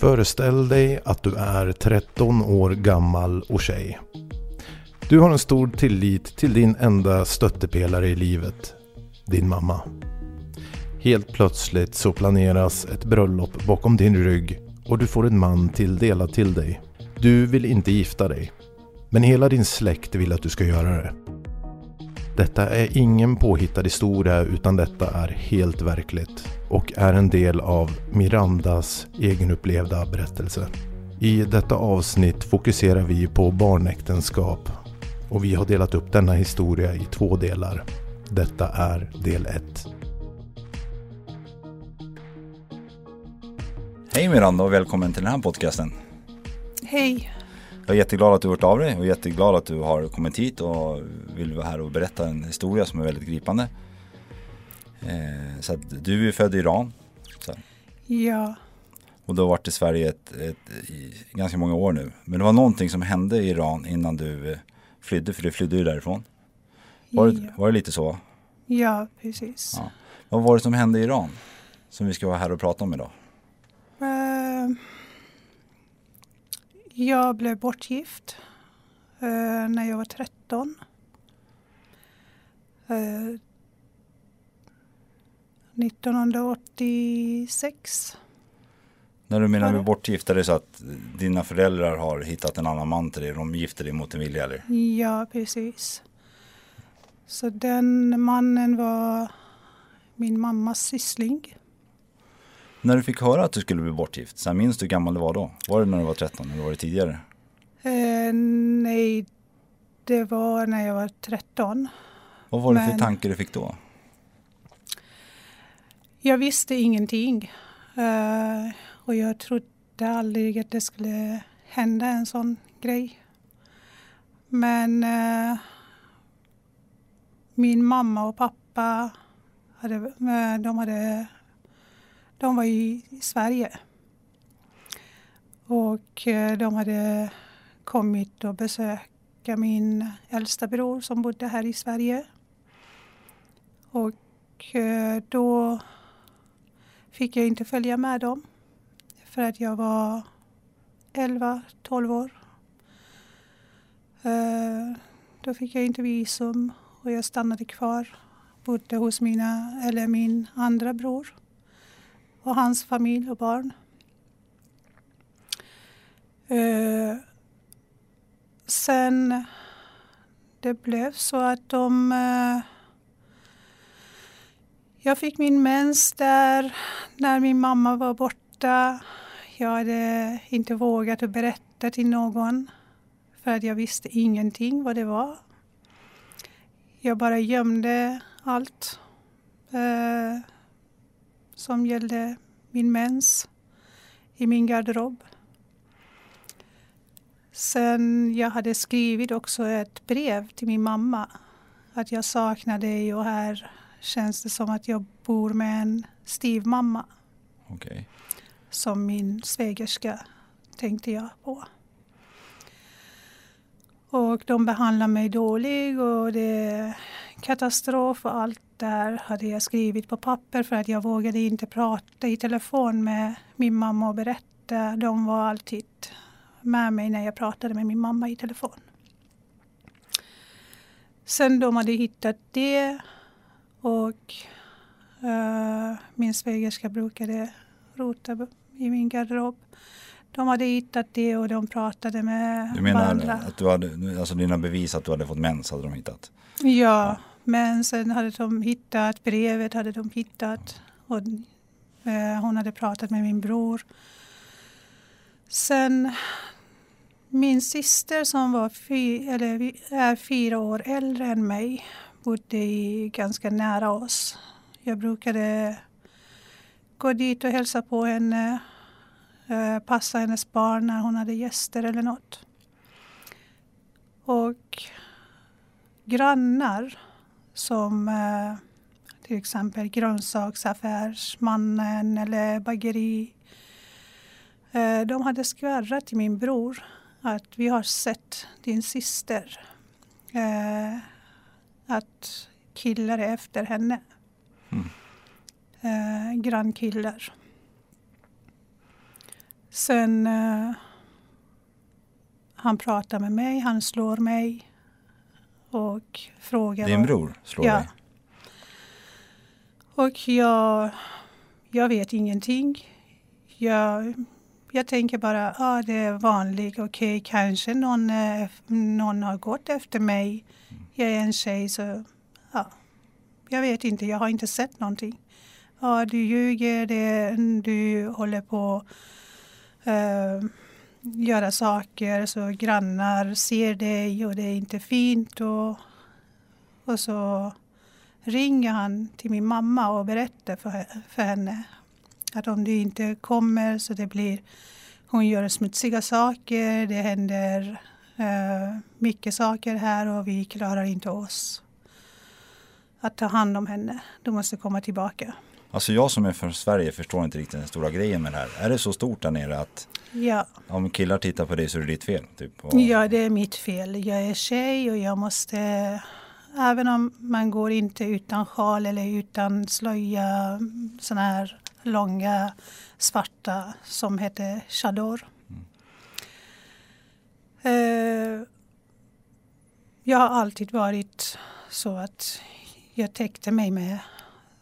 Föreställ dig att du är 13 år gammal och tjej. Du har en stor tillit till din enda stöttepelare i livet, din mamma. Helt plötsligt så planeras ett bröllop bakom din rygg och du får en man tilldelad till dig. Du vill inte gifta dig, men hela din släkt vill att du ska göra det. Detta är ingen påhittad historia utan detta är helt verkligt och är en del av Mirandas egenupplevda berättelse. I detta avsnitt fokuserar vi på barnäktenskap och vi har delat upp denna historia i två delar. Detta är del 1. Hej Miranda och välkommen till den här podcasten. Hej. Jag är jätteglad att du har hört av dig och jätteglad att du har kommit hit och vill vara här och berätta en historia som är väldigt gripande. Eh, så att du är född i Iran. Så. Ja. Och du har varit i Sverige ett, ett, i ganska många år nu. Men det var någonting som hände i Iran innan du eh, flydde, för du flydde ju därifrån. Var, det, Ja. var det lite så? Ja, precis. Ja. Vad var det som hände i Iran? Som vi ska vara här och prata om idag. Eh, jag blev bortgift eh, när jag var 13. Eh, 1986. När du menar med bortgift, är det så att dina föräldrar har hittat en annan man till dig? De gifter dig mot din vilja eller? Ja, precis. Så den mannen var min mammas syssling. När du fick höra att du skulle bli bortgift, så minns du hur gammal du var då? Var det när du var 13 eller var det tidigare? Eh, nej, det var när jag var 13. Vad var det för Men- tankar du fick då? Jag visste ingenting. Eh, och jag trodde aldrig att det skulle hända en sån grej. Men eh, min mamma och pappa hade, eh, de, hade, de var i Sverige. Och eh, de hade kommit och besöka min äldsta bror som bodde här i Sverige. Och eh, då fick jag inte följa med dem för att jag var 11-12 år. Eh, då fick jag inte visum och jag stannade kvar. Bodde hos mina, eller min andra bror och hans familj och barn. Eh, Sen det blev så att de eh, jag fick min mens där när min mamma var borta. Jag hade inte vågat att berätta till någon för att jag visste ingenting vad det var. Jag bara gömde allt eh, som gällde min mens i min garderob. Sen jag hade skrivit också ett brev till min mamma att jag saknar dig och här känns det som att jag bor med en styvmamma Okej. som min svägerska tänkte jag på. Och de behandlar mig dåligt och det katastrof och allt där hade jag skrivit på papper för att jag vågade inte prata i telefon med min mamma och berätta. De var alltid med mig när jag pratade med min mamma i telefon. Sen de hade hittat det och uh, min svägerska brukade rota i min garderob. De hade hittat det och de pratade med Du menar varandra. att du hade, alltså dina bevis att du hade fått mens hade de hittat? Ja, men sen hade de hittat brevet, hade de hittat. Och, eh, hon hade pratat med min bror. Sen min syster som var fy, eller är fyra år äldre än mig bodde i, ganska nära oss. Jag brukade gå dit och hälsa på henne, passa hennes barn när hon hade gäster eller något. Och grannar som eh, till exempel grönsaksaffärsmannen eller bageri. Eh, de hade skvallrat till min bror att vi har sett din syster. Eh, att killar är efter henne. Eh, grannkillar. Sen eh, han pratar med mig, han slår mig och frågar... Din bror slår Ja. dig? Och jag, jag vet ingenting. Jag, jag tänker bara, ja det är vanligt, okej kanske någon, eh, någon har gått efter mig. Jag är en tjej så, ja. Jag vet inte, jag har inte sett någonting. Ja, du ljuger, det, du håller på eh, göra saker så grannar ser dig och det är inte fint. Och, och så ringer han till min mamma och berättar för, för henne att om du inte kommer så det blir, hon gör smutsiga saker, det händer eh, mycket saker här och vi klarar inte oss att ta hand om henne. Du måste komma tillbaka. Alltså jag som är från Sverige förstår inte riktigt den stora grejen med det här. Är det så stort där nere att Ja, om killar tittar på dig så är det ditt fel? Typ, och, ja, det är mitt fel. Jag är tjej och jag måste, även om man går inte utan sjal eller utan slöja, såna här långa svarta som heter chador. Eh, jag har alltid varit så att jag täckte mig med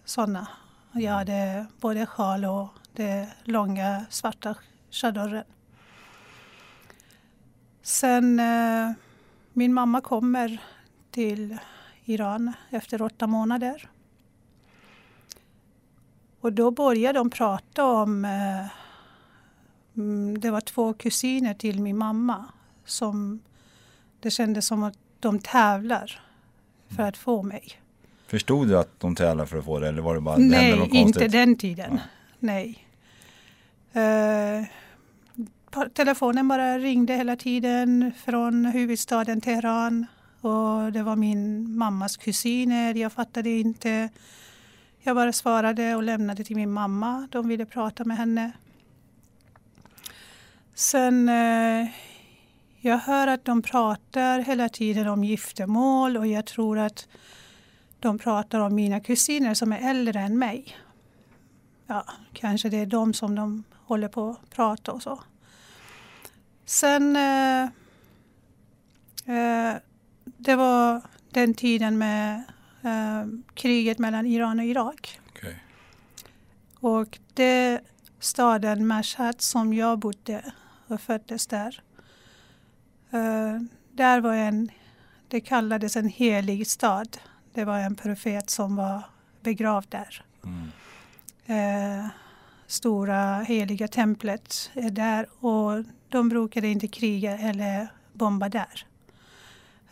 sådana. Jag hade både sjal och det långa svarta chadorren. Sen eh, min mamma kommer till Iran efter åtta månader. Och då började de prata om, eh, mm, det var två kusiner till min mamma som det kändes som att de tävlar för att få mig. Förstod du att de tävlar för att få det eller var det bara det Nej, något inte den tiden. Nej. Eh, pa- telefonen bara ringde hela tiden från huvudstaden Teheran. Och det var min mammas kusiner. Jag fattade inte. Jag bara svarade och lämnade till min mamma. De ville prata med henne. Sen eh, jag hör att de pratar hela tiden om giftermål och jag tror att de pratar om mina kusiner som är äldre än mig. Ja, kanske det är de som de håller på att prata och så. Sen eh, eh, det var den tiden med eh, kriget mellan Iran och Irak. Okej. Och det staden Mashhad som jag bodde och föddes där. Eh, där var en, det kallades en helig stad. Det var en profet som var begravd där. Mm. Eh, stora heliga templet är där och de brukade inte kriga eller bomba där,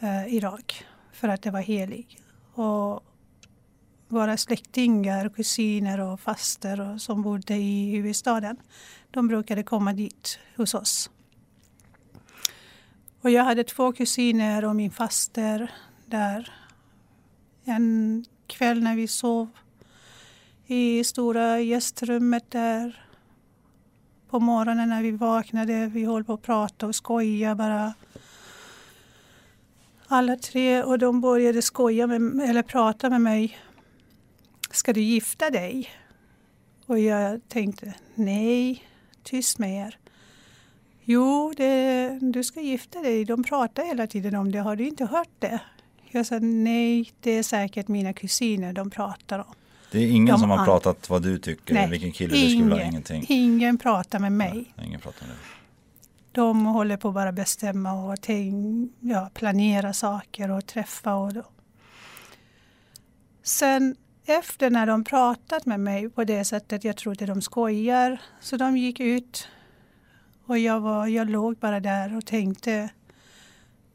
eh, Irak, för att det var helig. Och våra släktingar, kusiner och faster och, som bodde i huvudstaden, de brukade komma dit hos oss. Och jag hade två kusiner och min faster där. En kväll när vi sov i stora gästrummet där. På morgonen när vi vaknade, vi höll på att prata och skoja bara. Alla tre och de började skoja med, eller prata med mig. Ska du gifta dig? Och jag tänkte, nej, tyst med er. Jo, det, du ska gifta dig. De pratar hela tiden om det. Har du inte hört det? Jag sa, nej, det är säkert mina kusiner de pratar om. Det är ingen De som har pratat vad du tycker, Nej, vilken kille du skulle vilja ha, ingenting. ingen pratar med mig. Ingen pratar det. De håller på att bara bestämma och tänk, ja, planera saker och träffa. Och då. Sen efter när de pratat med mig på det sättet, jag trodde de skojar, så de gick ut och jag, var, jag låg bara där och tänkte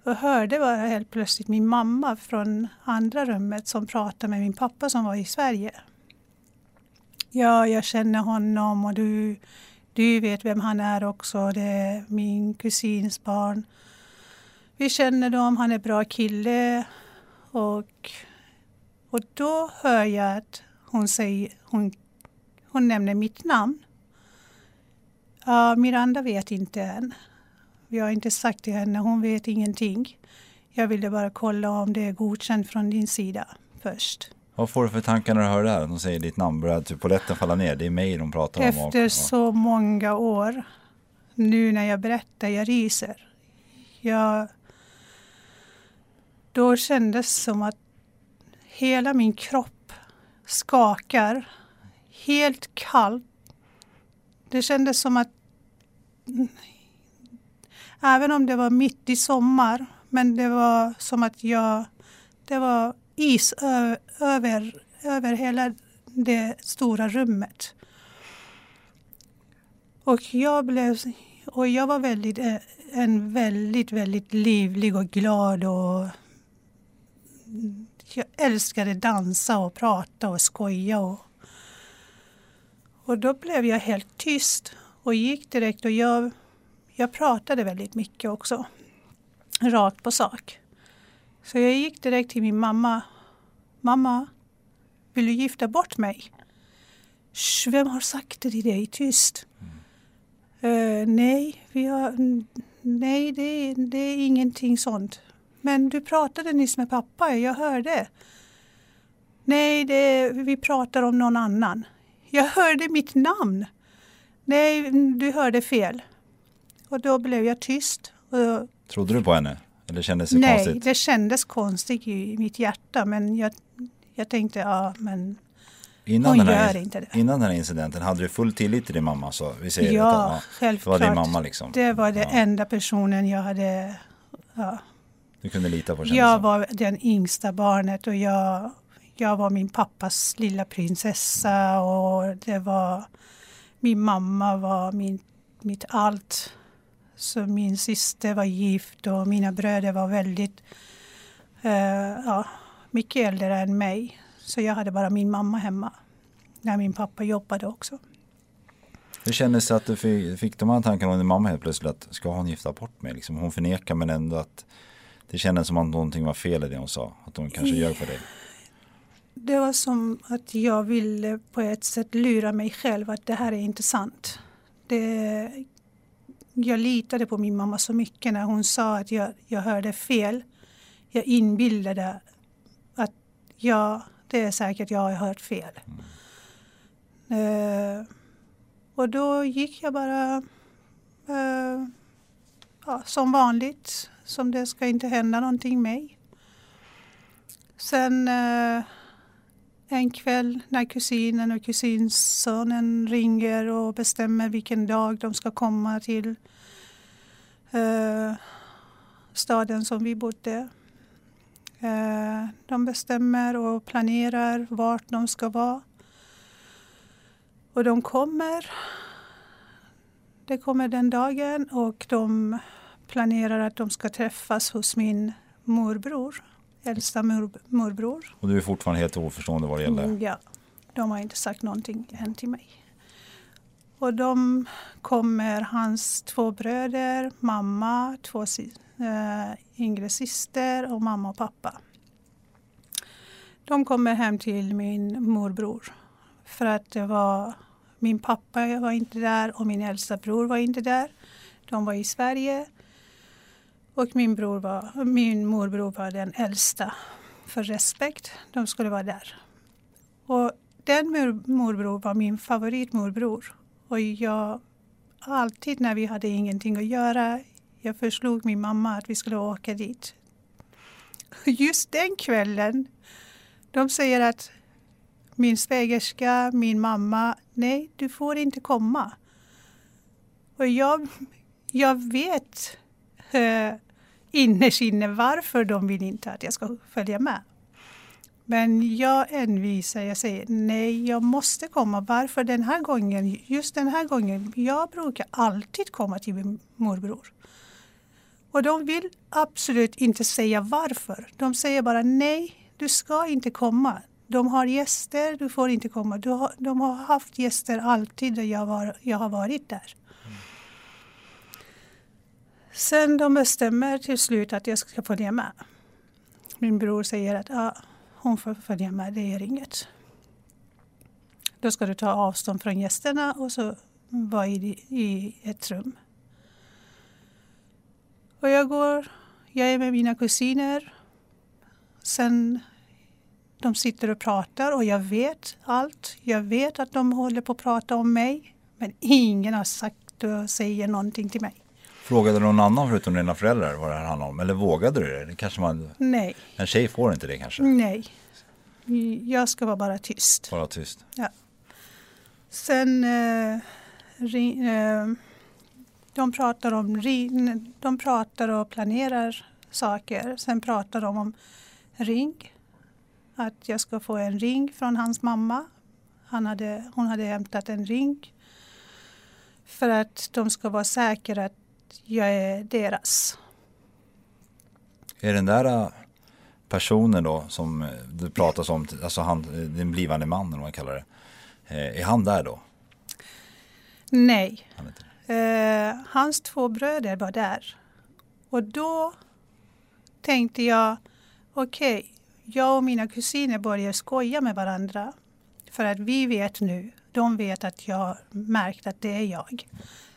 och hörde bara helt plötsligt min mamma från andra rummet som pratade med min pappa som var i Sverige. Ja, jag känner honom och du, du vet vem han är också. Det är min kusins barn. Vi känner dem, han är bra kille. Och, och då hör jag att hon, säger, hon, hon nämner mitt namn. Ja, Miranda vet inte än. Vi har inte sagt till henne, hon vet ingenting. Jag ville bara kolla om det är godkänt från din sida först. Vad får du för tankar när du hör det här? De säger ditt namn, börjar typ polletten falla ner? Det är mig de pratar om. och- Efter så många år, nu när jag berättar, jag ryser. Jag, då kändes som att hela min kropp skakar. Helt kallt. Det kändes som att även om det var mitt i sommar, men det var som att jag, det var is ö, över, över hela det stora rummet. Och jag blev, och jag var väldigt, eh, en väldigt, väldigt livlig och glad och jag älskade dansa och prata och skoja. Och, och då blev jag helt tyst och gick direkt och jag, jag pratade väldigt mycket också. Rakt på sak. Så jag gick direkt till min mamma. Mamma, vill du gifta bort mig? "Sh, Vem har sagt det till dig? Tyst. "Eh, nej, vi har, nej det, det är ingenting sånt. Men du pratade nyss med pappa, jag hörde. Nej, det, vi pratar om någon annan. Jag hörde mitt namn. Nej, du hörde fel. Och då blev jag tyst. Och, Trodde du på henne? Eller kändes det nej, konstigt? det kändes konstigt i mitt hjärta. Men jag, jag tänkte, ja men Innan, hon den här, gör inte det. innan den här incidenten, hade du full tillit till din mamma? Så vi säger Ja, att, Det självklart. var din mamma liksom? Det var den Ja. enda personen jag hade. Ja. Du kunde lita på Jag som. var den yngsta barnet och jag, jag var min pappas lilla prinsessa och det var min mamma var min, mitt allt. Så min syster var gift och mina bröder var väldigt eh, ja, mycket äldre än mig. Så jag hade bara min mamma hemma när min pappa jobbade också. Hur kändes det att du fick, fick de här tankarna om din mamma helt plötsligt? Att ska hon gifta bort mig? Liksom, hon förnekar men ändå att det kändes som att någonting var fel i det hon sa. Att hon kanske ljög för dig. Det var som att jag ville på ett sätt lura mig själv att det här är inte sant. Det, jag litade på min mamma så mycket när hon sa att jag, jag hörde fel. Jag inbillade att ja, det är säkert jag har hört fel. Eh, och då gick jag bara eh, ja, som vanligt, som det ska inte hända någonting mig. Sen eh, en kväll när kusinen och kusinsonen ringer och bestämmer vilken dag de ska komma till eh, staden som vi bodde. Eh, de bestämmer och planerar vart de ska vara. Och de kommer. Det kommer den dagen och de planerar att de ska träffas hos min morbror, äldsta mor, morbror. Och du är fortfarande helt oförstående vad det gäller. Mm, Ja, de har inte sagt någonting än till mig. Och de kommer, hans två bröder, mamma, två eh, yngre syster och mamma och pappa. De kommer hem till min morbror. För att det var, min pappa var inte där och min äldsta bror var inte där. De var i Sverige. Och min, bror var, min morbror var den äldsta. För respekt, de skulle vara där. Och den mor- morbror var min favoritmorbror. Och jag, alltid när vi hade ingenting att göra, jag förslog min mamma att vi skulle åka dit. Just den kvällen, de säger att min svägerska, min mamma, nej, du får inte komma. Och jag, jag vet eh, innerst inne varför de vill inte att jag ska följa med. Men jag envisar, jag säger nej, jag måste komma. Varför den här gången? Just den här gången. Jag brukar alltid komma till min morbror. Och de vill absolut inte säga varför. De säger bara nej, du ska inte komma. De har gäster, du får inte komma. Har, de har haft gäster alltid där jag, var, jag har varit där. Sen de bestämmer till slut att jag ska följa med. Min bror säger att ja, hon får följa med, det gör inget. Då ska du ta avstånd från gästerna och så vara i, i ett rum. Och jag går, jag är med mina kusiner. Sen de sitter och pratar och jag vet allt. Jag vet att de håller på att prata om mig. Men ingen har sagt och säger någonting till mig. Frågade någon annan förutom dina föräldrar vad det här handlar om? Eller vågade du det? det kanske man, Nej. En tjej får inte det kanske? Nej. Jag ska vara bara tyst. Bara tyst? Ja. Sen eh, ring, eh, de pratar om de pratar och planerar saker. Sen pratar de om ring. Att jag ska få en ring från hans mamma. Han hade, hon hade hämtat en ring. För att de ska vara säkra att jag är deras. Är den där äh, personen då som äh, du pratar om, alltså han, din blivande man eller vad man kallar det. Äh, är han där då? Nej. Eh, hans två bröder var där. Och då tänkte jag, okej, okay, jag och mina kusiner börjar skoja med varandra. För att vi vet nu, de vet att jag märkt att det är jag.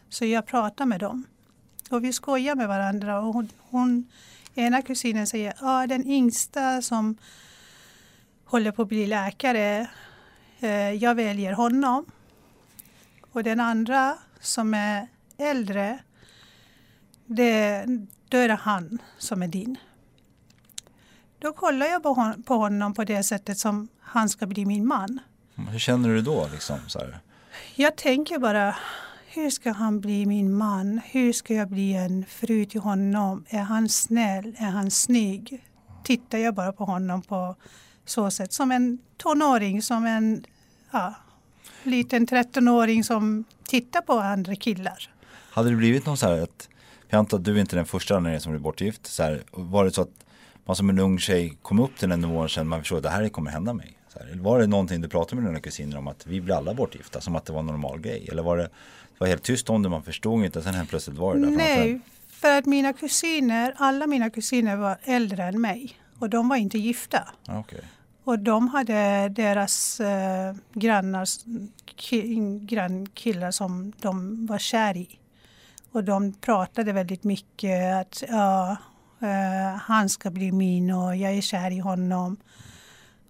Så jag pratar med dem. Och vi skojar med varandra. Och hon, hon ena kusinen säger, ja den yngsta som håller på att bli läkare, eh, jag väljer honom. Och den andra som är äldre, det, då är det han som är din. Då kollar jag på, hon, på honom på det sättet som han ska bli min man. Hur känner du då? Liksom, så här? Jag tänker bara, hur ska han bli min man? Hur ska jag bli en fru till honom? Är han snäll? Är han snygg? Tittar jag bara på honom på så sätt som en tonåring, som en ja, liten 13-åring som tittar på andra killar. Hade det blivit någon så här att, jag antar att du är inte den första när som blir bortgift, så här, var det så att man som en ung tjej kom upp till den nivån och kände man förstår att det här kommer hända mig? Så här, var det någonting du pratade med dina kusiner om att vi blir alla bortgifta, som att det var en normal grej? Eller var det var helt tyst om det, man förstod inte, sen helt plötsligt var det där Nej, för att mina kusiner, alla mina kusiner var äldre än mig och de var inte gifta. Okay. Och de hade deras eh, grannar, ki, grannkillar som de var kär i. Och de pratade väldigt mycket att ja, eh, han ska bli min och jag är kär i honom.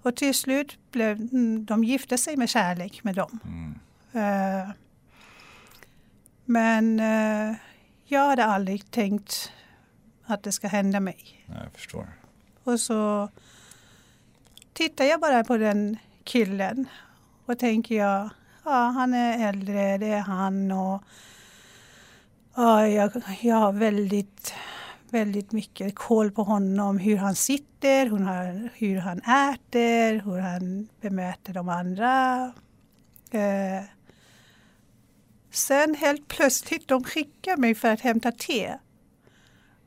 Och till slut blev mm, de gifte sig med kärlek med dem. Mm. Eh, men eh, jag hade aldrig tänkt att det ska hända mig. Nej, jag förstår. Och så tittar jag bara på den killen och tänker jag, ja han är äldre, det är han och ja, jag, jag har väldigt, väldigt mycket koll på honom, hur han sitter, hur han, hur han äter, hur han bemöter de andra. Eh, sen helt plötsligt, de skickar mig för att hämta te.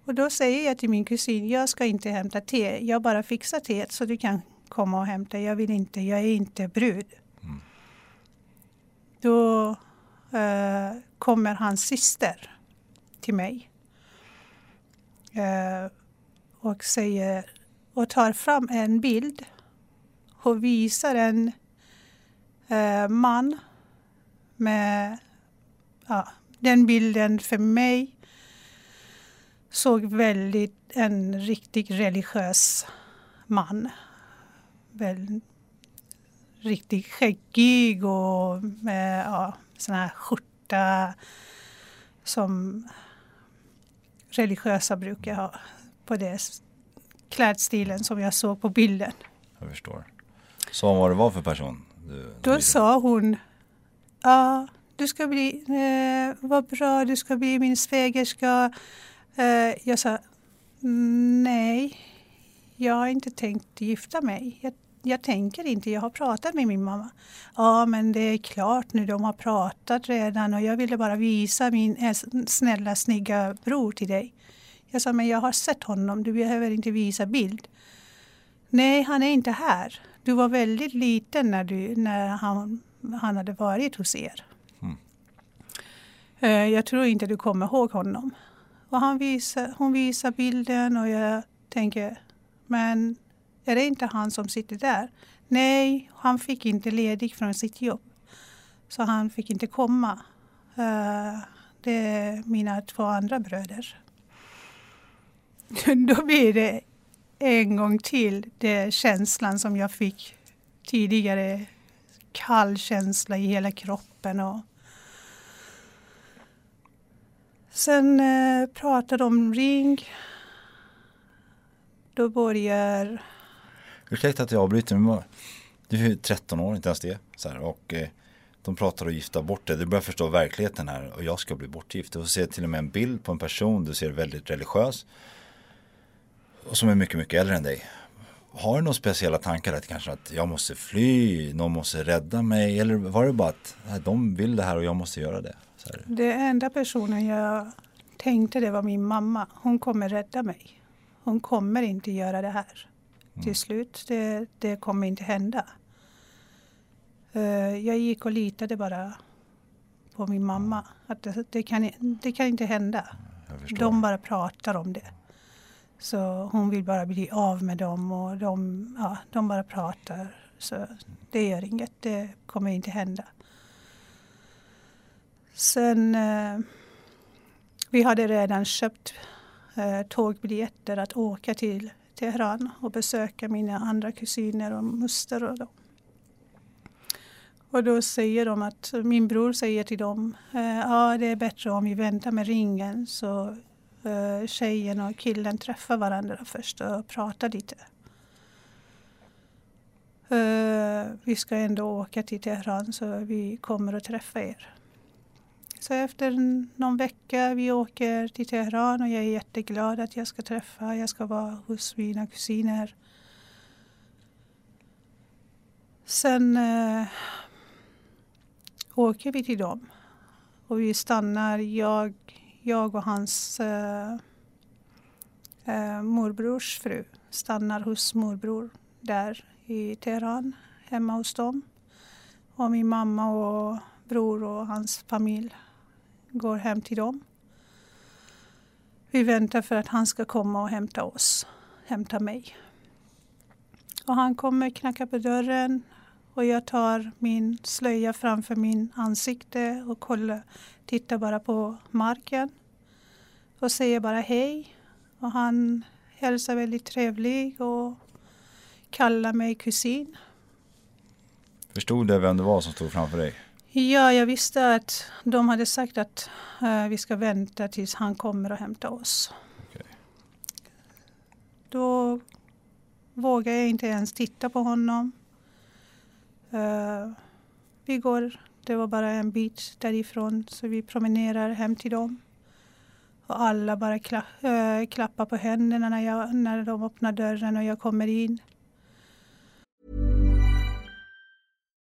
Och då säger jag till min kusin, jag ska inte hämta te, jag bara fixar teet så du kan komma och hämta. Jag vill inte, jag är inte brud. Mm. Då eh, kommer hans syster till mig. Eh, och säger och tar fram en bild och visar en eh, man med ja, den bilden för mig såg väldigt en riktigt religiös man väl riktigt skäggig och med ja, sån här skjorta som religiösa brukar ha på det klädstilen som jag såg på bilden. Jag förstår. Så vad det var för person? Du, Då sa hon, ja, du ska bli, eh, vad bra, du ska bli min svägerska. Eh, jag sa, nej, jag har inte tänkt gifta mig. Jag, jag tänker inte, jag har pratat med min mamma. Ja, men det är klart nu, de har pratat redan och jag ville bara visa min eh, snälla, snygga bror till dig. Jag sa, men jag har sett honom, du behöver inte visa bild. Nej, han är inte här. Du var väldigt liten när, du, när han, han hade varit hos er. Eh, jag tror inte du kommer ihåg honom. Och han visar, hon visar bilden och jag tänker, men är det inte han som sitter där? Nej, han fick inte ledigt från sitt jobb. Så han fick inte komma. Eh, det är mina två andra bröder. Då blir det en gång till den känslan som jag fick tidigare. Kall känsla i hela kroppen. Och Sen eh, pratar de om ring. Då börjar... Ursäkta att jag avbryter men du är 13 år, inte ens det. Så här, och eh, de pratar om att gifta bort dig. Du börjar förstå verkligheten här och jag ska bli bortgift. Och ser till och med en bild på en person, du ser väldigt religiös. Och som är mycket, mycket äldre än dig. Har du några speciella tankar att kanske att jag måste fly, någon måste rädda mig? Eller var det bara att nej, de vill det här och jag måste göra det? Så här. Det enda personen jag tänkte det var min mamma. Hon kommer rädda mig. Hon kommer inte göra det här. Till slut, det, det kommer inte hända. Eh, jag gick och litade bara på min mamma. Att det, det, kan, det kan inte hända. Förstår. De bara pratar om det. Så hon vill bara bli av med dem och de, ja, de bara pratar. Så det gör inget, det kommer inte hända. Sen, eh, vi hade redan köpt eh, tågbiljetter att åka till Teheran och besöka mina andra kusiner och moster och dem. Och då säger de att, min bror säger till dem, eh, ja det är bättre om vi väntar med ringen så eh, tjejen och killen träffar varandra först och pratar lite. Eh, vi ska ändå åka till Teheran så vi kommer att träffa er. Så efter någon vecka vi åker till Teheran och jag är jätteglad att jag ska träffa, jag ska vara hos mina kusiner. Sen eh, åker vi till dem och vi stannar, jag, jag och hans eh, eh, morbrors fru stannar hos morbror där i Teheran, hemma hos dem. Och min mamma och bror och hans familj går hem till dem. Vi väntar för att han ska komma och hämta oss, hämta mig. Och han kommer knacka på dörren och jag tar min slöja framför min ansikte och kollar, tittar bara på marken och säger bara hej. Och han hälsar väldigt trevlig och kallar mig kusin. Förstod du vem det var som stod framför dig? Ja, jag visste att de hade sagt att eh, vi ska vänta tills han kommer och hämtar oss. Okej. Då vågar jag inte ens titta på honom. Eh, vi går, det var bara en bit därifrån, så vi promenerar hem till dem. Och alla bara kla, eh, klappar på händerna när, jag, när de öppnar dörren och jag kommer in.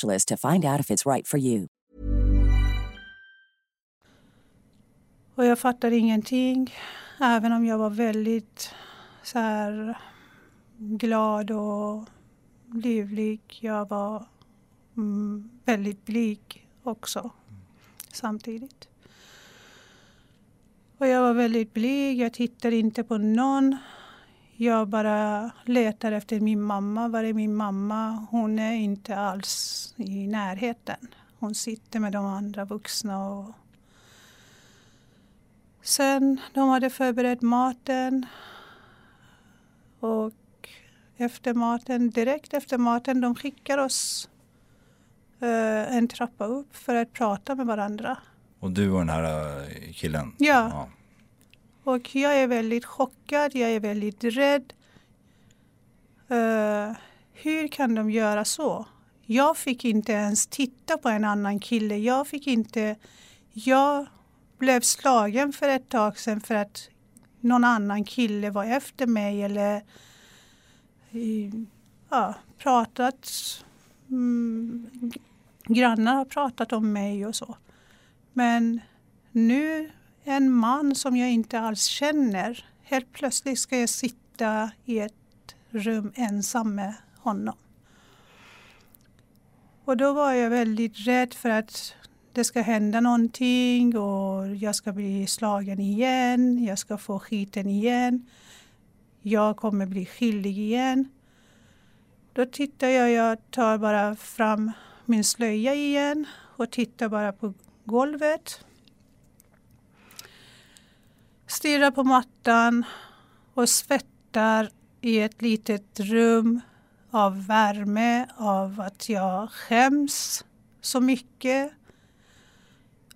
to find out if it's right for you. Och jag fattade ingenting. Även om jag var väldigt så här, glad och livlig. Jag var mm, väldigt blyg också samtidigt. Och jag var väldigt blyg. Jag tittade inte på någon. Jag bara letar efter min mamma. Var är min mamma? Hon är inte alls i närheten. Hon sitter med de andra vuxna. Och Sen de hade förberett maten. Och efter maten, direkt efter maten, de skickar oss eh, en trappa upp för att prata med varandra. Och du och den här eh, killen? Ja. Och jag är väldigt chockad, jag är väldigt rädd. Uh, hur kan de göra så? Jag fick inte ens titta på en annan kille. Jag fick inte... Jag blev slagen för ett tag sedan för att någon annan kille var efter mig eller eh, ja, pratat. Mm, grannar har pratat om mig och så. Men nu en man som jag inte alls känner. Helt plötsligt ska jag sitta i ett rum ensam med honom. Och då var jag väldigt rädd för att det ska hända någonting och jag ska bli slagen igen. Jag ska få skiten igen. Jag kommer bli skyldig igen. Då tittar jag, jag tar bara fram min slöja igen och tittar bara på golvet. Stirrar på mattan och svettar i ett litet rum av värme, av att jag skäms så mycket.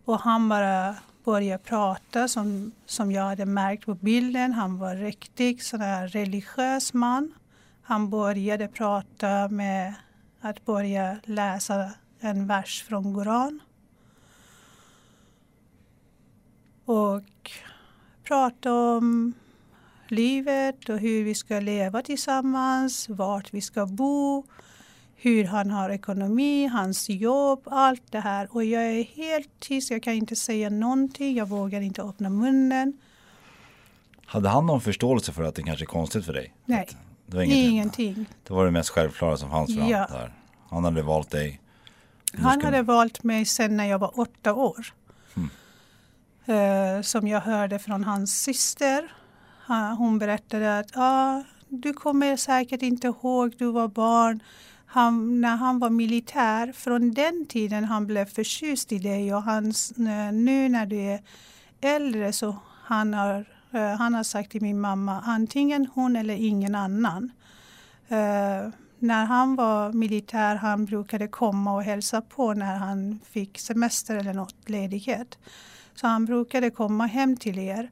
Och han bara började prata som, som jag hade märkt på bilden. Han var riktigt sån här religiös man. Han började prata med att börja läsa en vers från Koran. Och prata om livet och hur vi ska leva tillsammans, vart vi ska bo, hur han har ekonomi, hans jobb, allt det här. Och jag är helt tyst, jag kan inte säga någonting, jag vågar inte öppna munnen. Hade han någon förståelse för att det kanske är konstigt för dig? Nej, Att det var ingenting. ingenting. Det var det mest självklara som fanns för Ja. honom. Han hade valt dig. Han hade valt mig sen när jag var åtta år. Eh, som jag hörde från hans syster. Hon berättade att ah, du kommer säkert inte ihåg, du var barn. Han, när han var militär, från den tiden han blev förtjust i dig och hans, nu när du är äldre så han har, eh, han har sagt till min mamma antingen hon eller ingen annan. Uh, när han var militär han brukade komma och hälsa på när han fick semester eller något ledighet. Så han brukade komma hem till er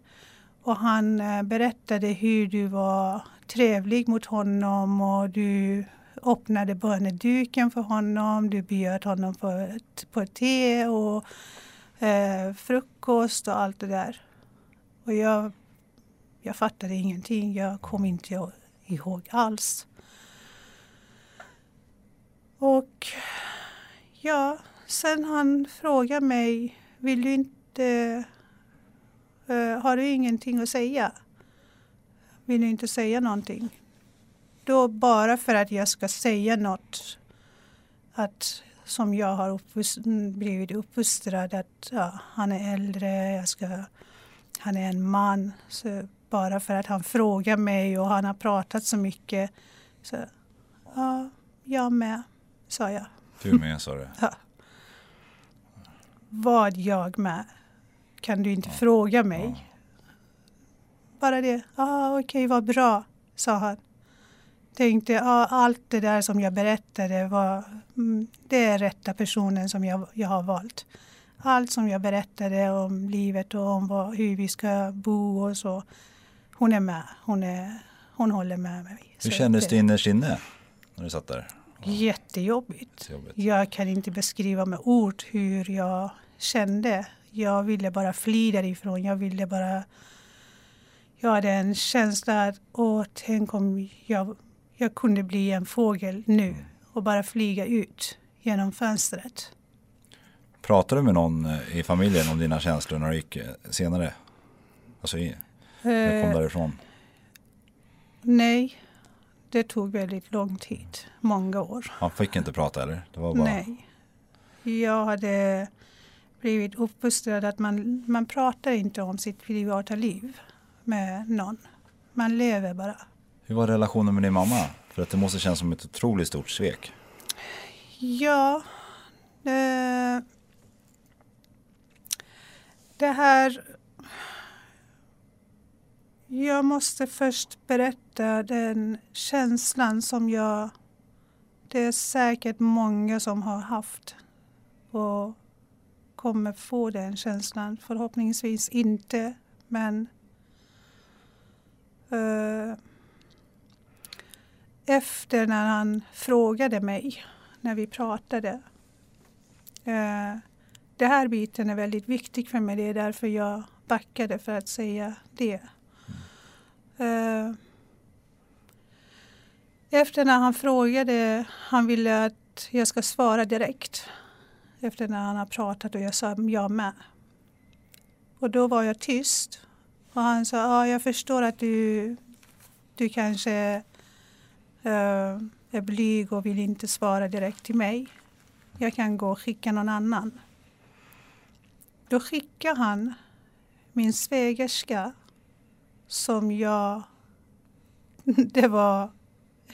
och han eh, berättade hur du var trevlig mot honom och du öppnade böneduken för honom. Du bjöd honom på, på te och eh, frukost och allt det där. Och jag, jag fattade ingenting. Jag kom inte ihåg alls. Och ja, sen han frågade mig, vill du inte, eh, har du ingenting att säga? Vill du inte säga någonting? Då bara för att jag ska säga något att, som jag har uppfos- blivit uppfostrad att ja, han är äldre, jag ska, han är en man. Så bara för att han frågar mig och han har pratat så mycket. Så, ja, jag med, sa jag. Du med sa du. Vad jag med? Kan du inte fråga mig? Bara det. Ah, Okej, vad bra, sa han. tänkte ja, allt det där som jag berättade var mm, det är rätta personen som jag, jag har valt. Allt som jag berättade om livet och om vad, hur vi ska bo och så. Hon är med. Hon, är, hon håller med mig. Hur kändes det innerst inne när du satt där? Jättejobbigt. Jättejobbigt. Jag kan inte beskriva med ord hur jag kände. Jag ville bara fly därifrån. Jag ville bara... Jag hade en känsla att åh, tänk om jag, jag kunde bli en fågel nu och bara flyga ut genom fönstret. Pratade du med någon eh, i familjen om dina känslor när du gick eh, senare? Alltså i, när du kom Eh, därifrån? nej, det tog väldigt lång tid. Många år. Han fick inte prata eller? Det var bara... Nej. Jag hade blivit uppfostrad att man, man pratar inte om sitt privata liv med någon. Man lever bara. Hur var relationen med din mamma? För att det måste kännas som ett otroligt stort svek. Ja, det, det här... Jag måste först berätta den känslan som jag... Det är säkert många som har haft och kommer få den känslan. Förhoppningsvis inte, men... eh, efter när han frågade mig, när vi pratade. Eh, det här biten är väldigt viktig för mig. Det är därför jag backade för att säga det. Eh, efter när han frågade, han ville att jag ska svara direkt. Efter när han har pratat och jag sa jag med. Och då var jag tyst. Och han sa, ja jag förstår att du, du kanske uh, är blyg och vill inte svara direkt till mig. Jag kan gå och skicka någon annan. Då skickar han min svägerska som jag... Det var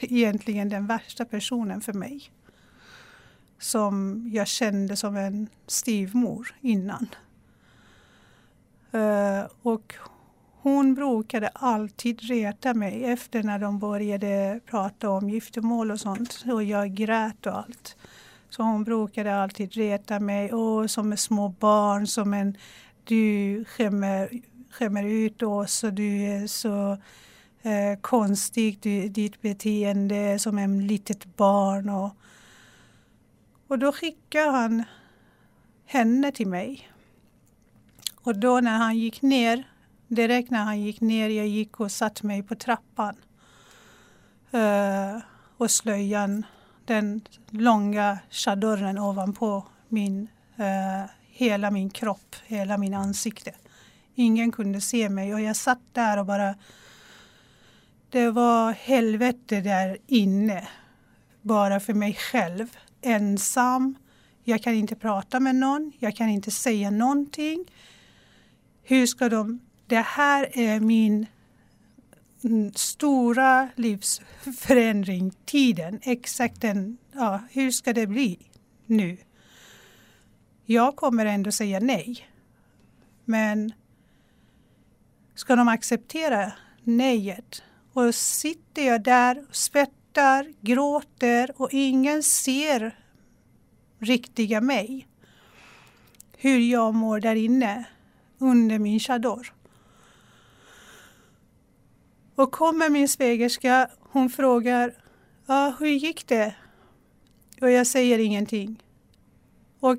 egentligen den värsta personen för mig. Som jag kände som en styvmor innan. Eh, och hon brukade alltid reta mig efter när de började prata om giftermål och sånt. Och jag grät och allt. Så hon brukade alltid reta mig. Åh, som små barn, som en... Du skämmer, skämmer ut oss och du är så eh, konstig. Du, ditt beteende är som en litet barn. Och, och då skickade han henne till mig. Och då när han gick ner Direkt när han gick ner, jag gick och satte mig på trappan. Uh, och slöjan, den långa chadorren ovanpå min, uh, hela min kropp, hela min ansikte. Ingen kunde se mig och jag satt där och bara... Det var helvete där inne. Bara för mig själv. Ensam. Jag kan inte prata med någon. Jag kan inte säga någonting. Hur ska de det här är min mm, stora livsförändring, tiden. Exakt den, ja, hur ska det bli nu? Jag kommer ändå säga nej. Men ska de acceptera nejet? Och sitter jag där och svettar, gråter och ingen ser riktiga mig. Hur jag mår där inne under min chador. Och kommer min svägerska, hon frågar ja, hur gick det? Och jag säger ingenting. Och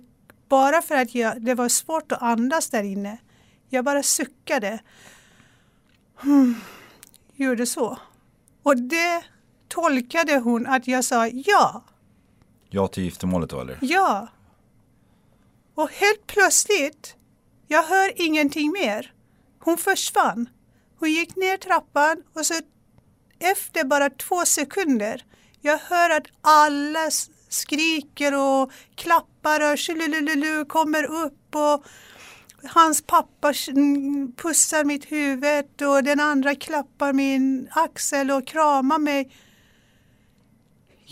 bara för att jag, det var svårt att andas där inne, jag bara suckade. Hmm, gjorde så. Och det tolkade hon att jag sa ja, Ja till giftermålet då eller? ja. Och helt plötsligt, jag hör ingenting mer. Hon försvann. Hon gick ner trappan och så efter bara två sekunder, jag hör att alla skriker och klappar och tjolululu kommer upp och hans pappa pussar mitt huvud och den andra klappar min axel och kramar mig.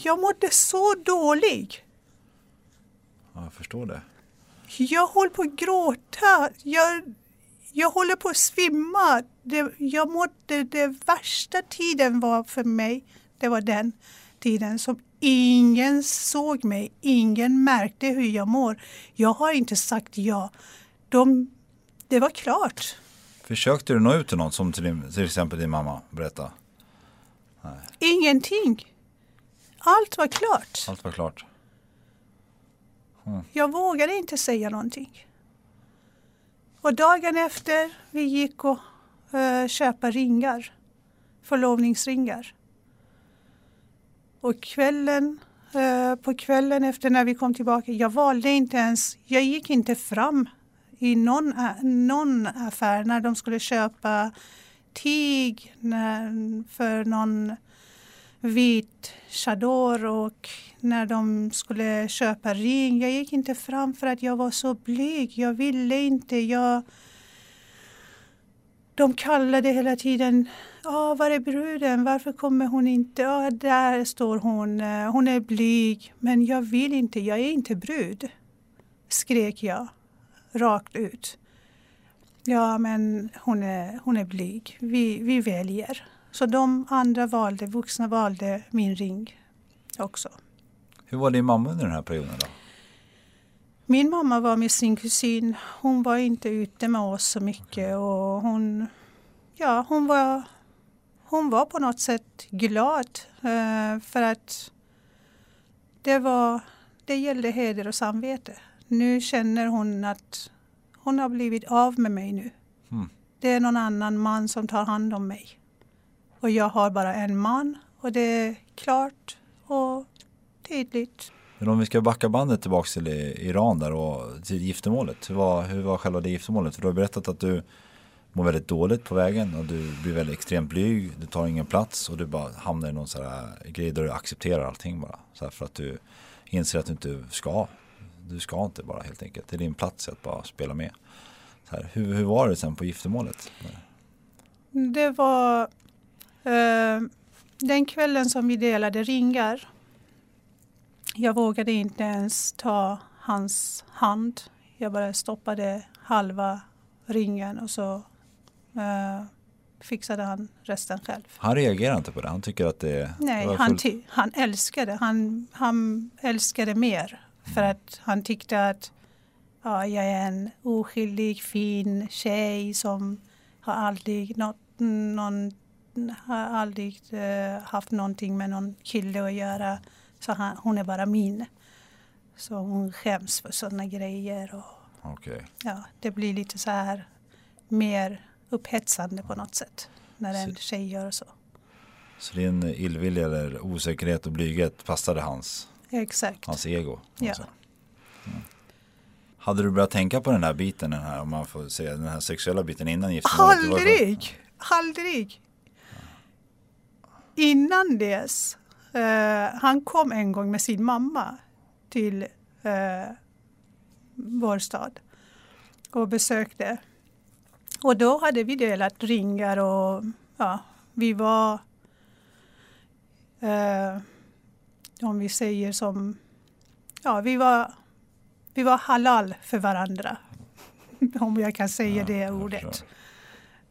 Jag mådde så dålig. Ja, jag förstår det. Jag håller på att gråta. Jag, jag håller på att svimma. Det, jag mådde, det värsta tiden var för mig Det var den tiden som ingen såg mig, ingen märkte hur jag mår. Jag har inte sagt ja. De, det var klart. Försökte du nå ut till någon som till, din, till exempel din mamma? Berätta. Ingenting. Allt var klart. Allt var klart. Jag vågade inte säga någonting. Och dagen efter vi gick och uh, köpa ringar, förlovningsringar. Och kvällen, uh, på kvällen efter när vi kom tillbaka, jag valde inte ens, jag gick inte fram i någon, någon affär när de skulle köpa tyg för någon vit chador och när de skulle köpa ring. Jag gick inte fram för att jag var så blyg. Jag ville inte. Jag... De kallade hela tiden. Ah, var är bruden? Varför kommer hon inte? Ah, där står hon. Hon är blyg. Men jag vill inte. Jag är inte brud. Skrek jag rakt ut. Ja, men hon är, hon är blyg. Vi, vi väljer. Så de andra valde, vuxna valde min ring också. Hur var din mamma under den här perioden då? Min mamma var med sin kusin. Hon var inte ute med oss så mycket och hon, ja, hon, var, hon var på något sätt glad eh, för att det, var, det gällde heder och samvete. Nu känner hon att hon har blivit av med mig nu. Mm. Det är någon annan man som tar hand om mig. Och jag har bara en man och det är klart och tydligt. Men om vi ska backa bandet tillbaka till Iran där och till giftermålet. Hur var, hur var själva det giftermålet? För du har berättat att du mår väldigt dåligt på vägen och du blir väldigt extremt blyg. Du tar ingen plats och du bara hamnar i någon sån här grej där du accepterar allting bara. Så här för att du inser att du inte ska. Du ska inte bara helt enkelt. Det är din plats att bara spela med. Så här, hur, hur var det sen på giftermålet? Det var den kvällen som vi delade ringar jag vågade inte ens ta hans hand. Jag bara stoppade halva ringen och så uh, fixade han resten själv. Han reagerar inte på det? Han tycker att det Nej, det han, full... han älskade han, han älskade mer. För mm. att han tyckte att ja, jag är en oskyldig, fin tjej som har aldrig, något, någon, har aldrig uh, haft någonting med någon kille att göra. Så han, hon är bara min. Så hon skäms för sådana grejer. Och, okay. ja, det blir lite så här mer upphetsande på något sätt när en så, tjej gör så. Så din illvilja eller osäkerhet och blyghet passade hans, Exakt. hans ego? Ja. Mm. Hade du börjat tänka på den här biten, den här, om man får säga den här sexuella biten innan giftermålet? Aldrig! Aldrig! Innan dess Uh, han kom en gång med sin mamma till uh, vår stad och besökte. Och då hade vi delat ringar och ja, vi var, uh, om vi säger som, ja vi var, vi var halal för varandra. om jag kan säga ja, det ordet.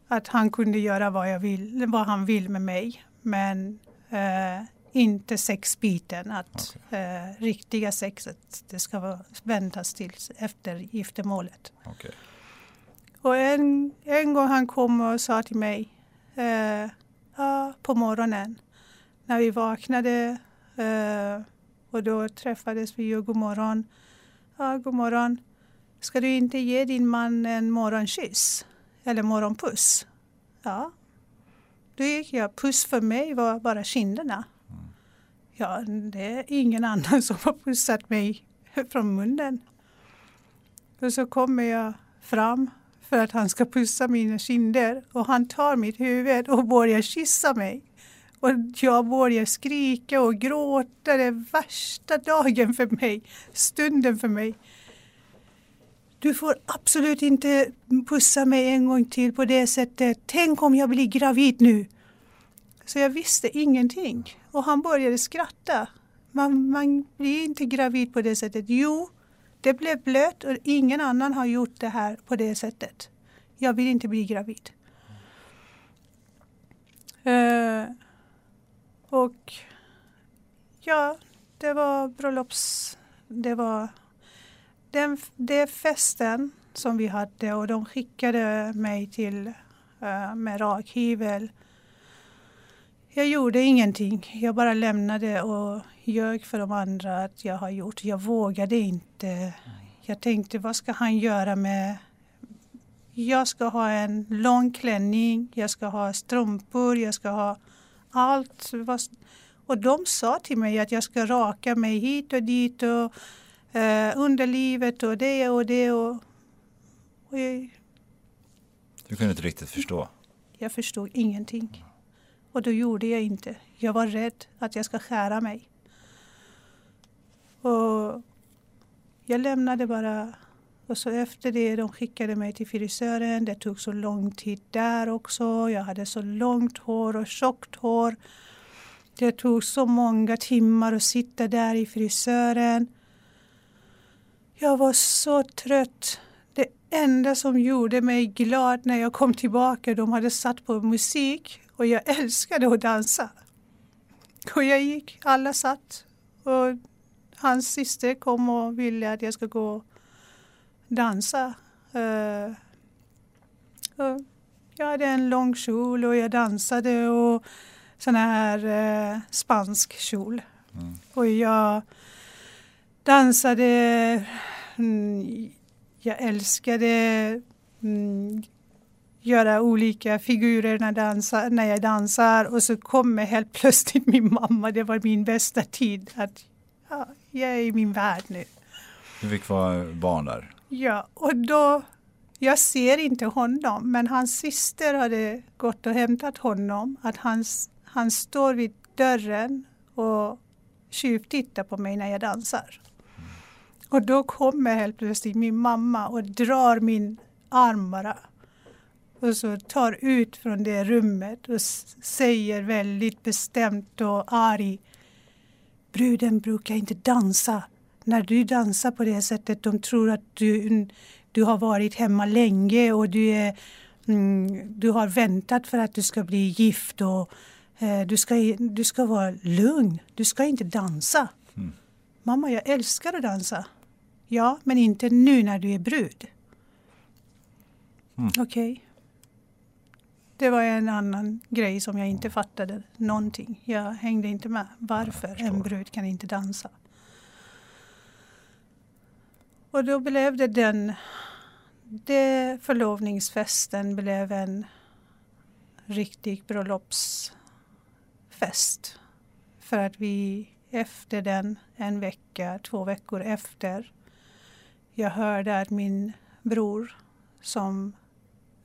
Att han kunde göra vad, jag vill, vad han vill med mig. Men inte sexbiten, att okay. eh, riktiga sexet det ska väntas till efter giftermålet. Okay. Och en, en gång han kom och sa till mig eh, ja, på morgonen när vi vaknade eh, och då träffades vi och god morgon. Ja, god morgon. Ska du inte ge din man en morgonkyss eller morgonpuss? Ja. Då gick jag. Puss för mig var bara kinderna. Ja, det är ingen annan som har pussat mig från munnen. Och så kommer jag fram för att han ska pussa mina kinder och han tar mitt huvud och börjar kyssa mig. Och jag börjar skrika och gråta. Det är värsta dagen för mig, stunden för mig. Du får absolut inte pussa mig en gång till på det sättet. Tänk om jag blir gravid nu. Så jag visste ingenting. Och han började skratta. Man, man blir inte gravid på det sättet. Jo, det blev blött och ingen annan har gjort det här på det sättet. Jag vill inte bli gravid. Uh, Och ja, det var bröllops... Det var den, det festen som vi hade och de skickade mig till uh, med rakhyvel. Jag gjorde ingenting. Jag bara lämnade och ljög för de andra att jag har gjort. Jag vågade inte. Jag tänkte, vad ska han göra med... Jag ska ha en lång klänning, jag ska ha strumpor, jag ska ha allt. Och de sa till mig att jag ska raka mig hit och dit och eh, underlivet och det och det. Och, och jag, du kunde inte riktigt förstå? Jag förstod ingenting. Och då gjorde jag inte. Jag var rädd att jag ska skära mig. Och jag lämnade bara. Och så efter det de skickade mig till frisören. Det tog så lång tid där också. Jag hade så långt hår och tjockt hår. Det tog så många timmar att sitta där i frisören. Jag var så trött. Det enda som gjorde mig glad när jag kom tillbaka, de hade satt på musik och jag älskade att dansa. Och jag gick, alla satt och hans syster kom och ville att jag ska gå och dansa. Uh, och jag hade en lång kjol och jag dansade och sån här uh, spansk kjol. Mm. Och jag dansade, mm, jag älskade mm, göra olika figurer när, dansa, när jag dansar och så kommer helt plötsligt min mamma, det var min bästa tid. Att, ja, jag är i min värld nu. Du fick vara barn där? Ja, och då, jag ser inte honom, men hans syster hade gått och hämtat honom. Att han, han står vid dörren och tjuvtittar på mig när jag dansar. Och då kommer helt plötsligt min mamma och drar min arm bara. Och så tar ut från det rummet och säger väldigt bestämt och arg. Bruden brukar inte dansa. När du dansar på det sättet, de tror att du, du har varit hemma länge och du, är, mm, du har väntat för att du ska bli gift. Och, eh, du, ska, du ska vara lugn, du ska inte dansa. Mm. Mamma, jag älskar att dansa. Ja, men inte nu när du är brud. Mm. Okej. Okay. Det var en annan grej som jag inte fattade någonting. Jag hängde inte med. Varför en brud kan inte dansa? Och då blev det den... Det förlovningsfesten blev en riktig bröllopsfest. För att vi efter den, en vecka, två veckor efter, jag hörde att min bror som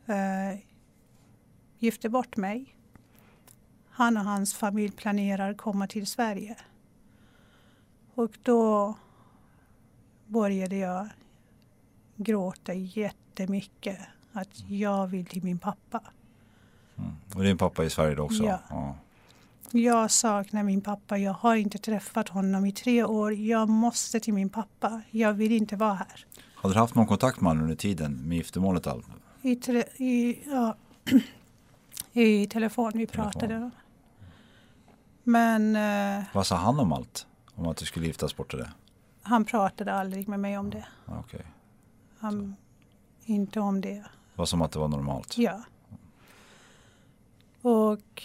eh, gifte bort mig. Han och hans familj planerar att komma till Sverige. Och då började jag gråta jättemycket. Att jag vill till min pappa. Mm. Och din pappa är i Sverige då också? Ja. ja. Jag saknar min pappa. Jag har inte träffat honom i tre år. Jag måste till min pappa. Jag vill inte vara här. Har du haft någon kontakt med honom under tiden med giftermålet? I, tre, i, ja, I telefon vi pratade. Telefon. Men... Eh, Vad sa han om allt? Om att du skulle giftas bort det? Han pratade aldrig med mig om det. Okay. Han, inte om det. Det var som att det var normalt? Ja. Och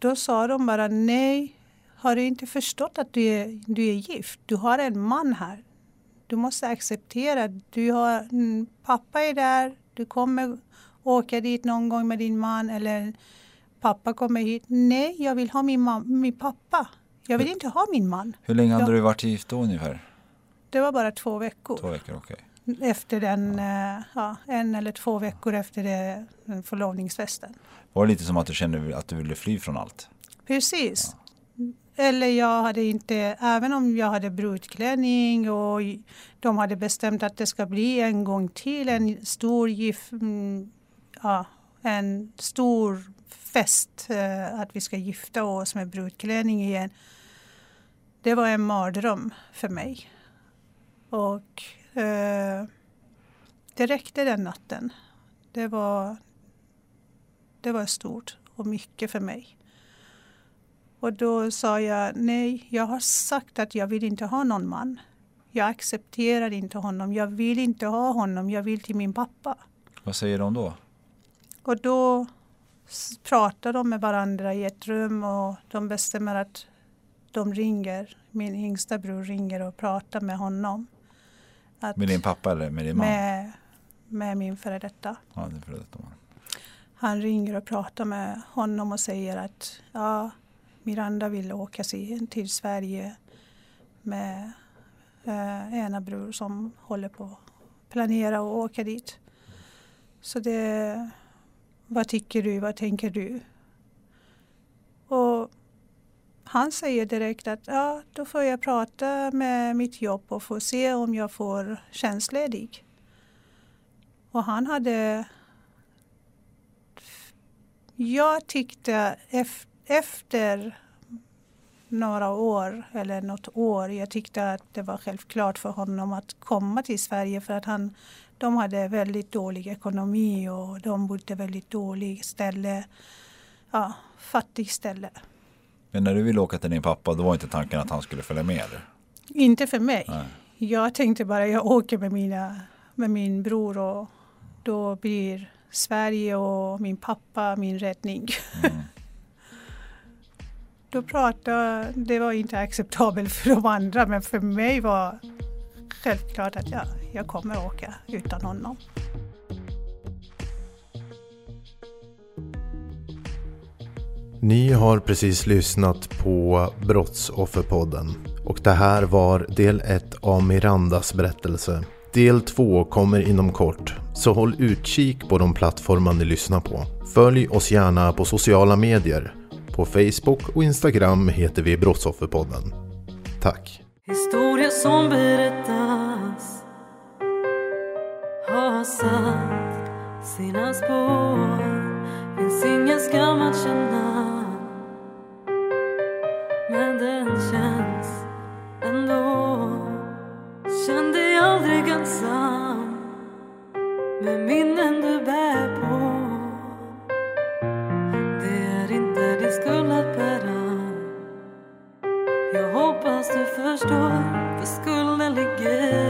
då sa de bara nej. Har du inte förstått att du är, du är gift? Du har en man här. Du måste acceptera. Du har, mm, pappa är där. Du kommer åka dit någon gång med din man eller pappa kommer hit. Nej, jag vill ha min, man, min pappa. Jag vill inte ha min man. Hur länge hade jag, du varit gift då ungefär? Det var bara två veckor. Två veckor, okej. Okay. Efter den, ja. Eh, ja. en eller två veckor efter det, förlovningsfesten. Var det lite som att du kände att du ville fly från allt? Precis. Ja. Eller jag hade inte, även om jag hade brudklänning och de hade bestämt att det ska bli en gång till en stor gift, mm, ja, en stor fest, eh, att vi ska gifta oss med brudklänning igen. Det var en mardröm för mig. Och eh, det räckte den natten. Det var, det var stort och mycket för mig. Och då sa jag nej, jag har sagt att jag vill inte ha någon man. Jag accepterar inte honom. Jag vill inte ha honom. Jag vill till min pappa. Vad säger de då? Och då pratar de med varandra i ett rum och de bestämmer att de ringer. Min yngsta bror ringer och pratar med honom. Att med din pappa eller med din mamma? Med, med min före detta. Ja, din före detta man. Han ringer och pratar med honom och säger att ja, Miranda vill åka till Sverige med eh, ena bror som håller på att planera att åka dit. Så det, vad tycker du, vad tänker du? Och han säger direkt att ja, då får jag prata med mitt jobb och få se om jag får tjänstledig. Och han hade... Jag tyckte efter några år eller något år. Jag tyckte att det var självklart för honom att komma till Sverige för att han, de hade väldigt dålig ekonomi och de bodde väldigt dåligt ställe. Ja, fattigt ställe. Men när du ville åka till din pappa då var inte tanken att han skulle följa med? Eller? Inte för mig. Nej. Jag tänkte bara jag åker med, mina, med min bror och då blir Sverige och min pappa min räddning. Mm. då pratade, det var inte acceptabelt för de andra men för mig var självklart att ja, jag kommer åka utan honom. Ni har precis lyssnat på Brottsofferpodden och det här var del 1 av Mirandas berättelse. Del 2 kommer inom kort, så håll utkik på de plattformar ni lyssnar på. Följ oss gärna på sociala medier på Facebook och Instagram heter vi Brottsofferpodden. Tack! Historia som berättas har satt sina spår Finns ingen skam att känna Men den känns ändå Känn dig aldrig ensam med minnen du bär på. Det är inte din skuld att bära. Jag hoppas du förstår, för skulden ligger.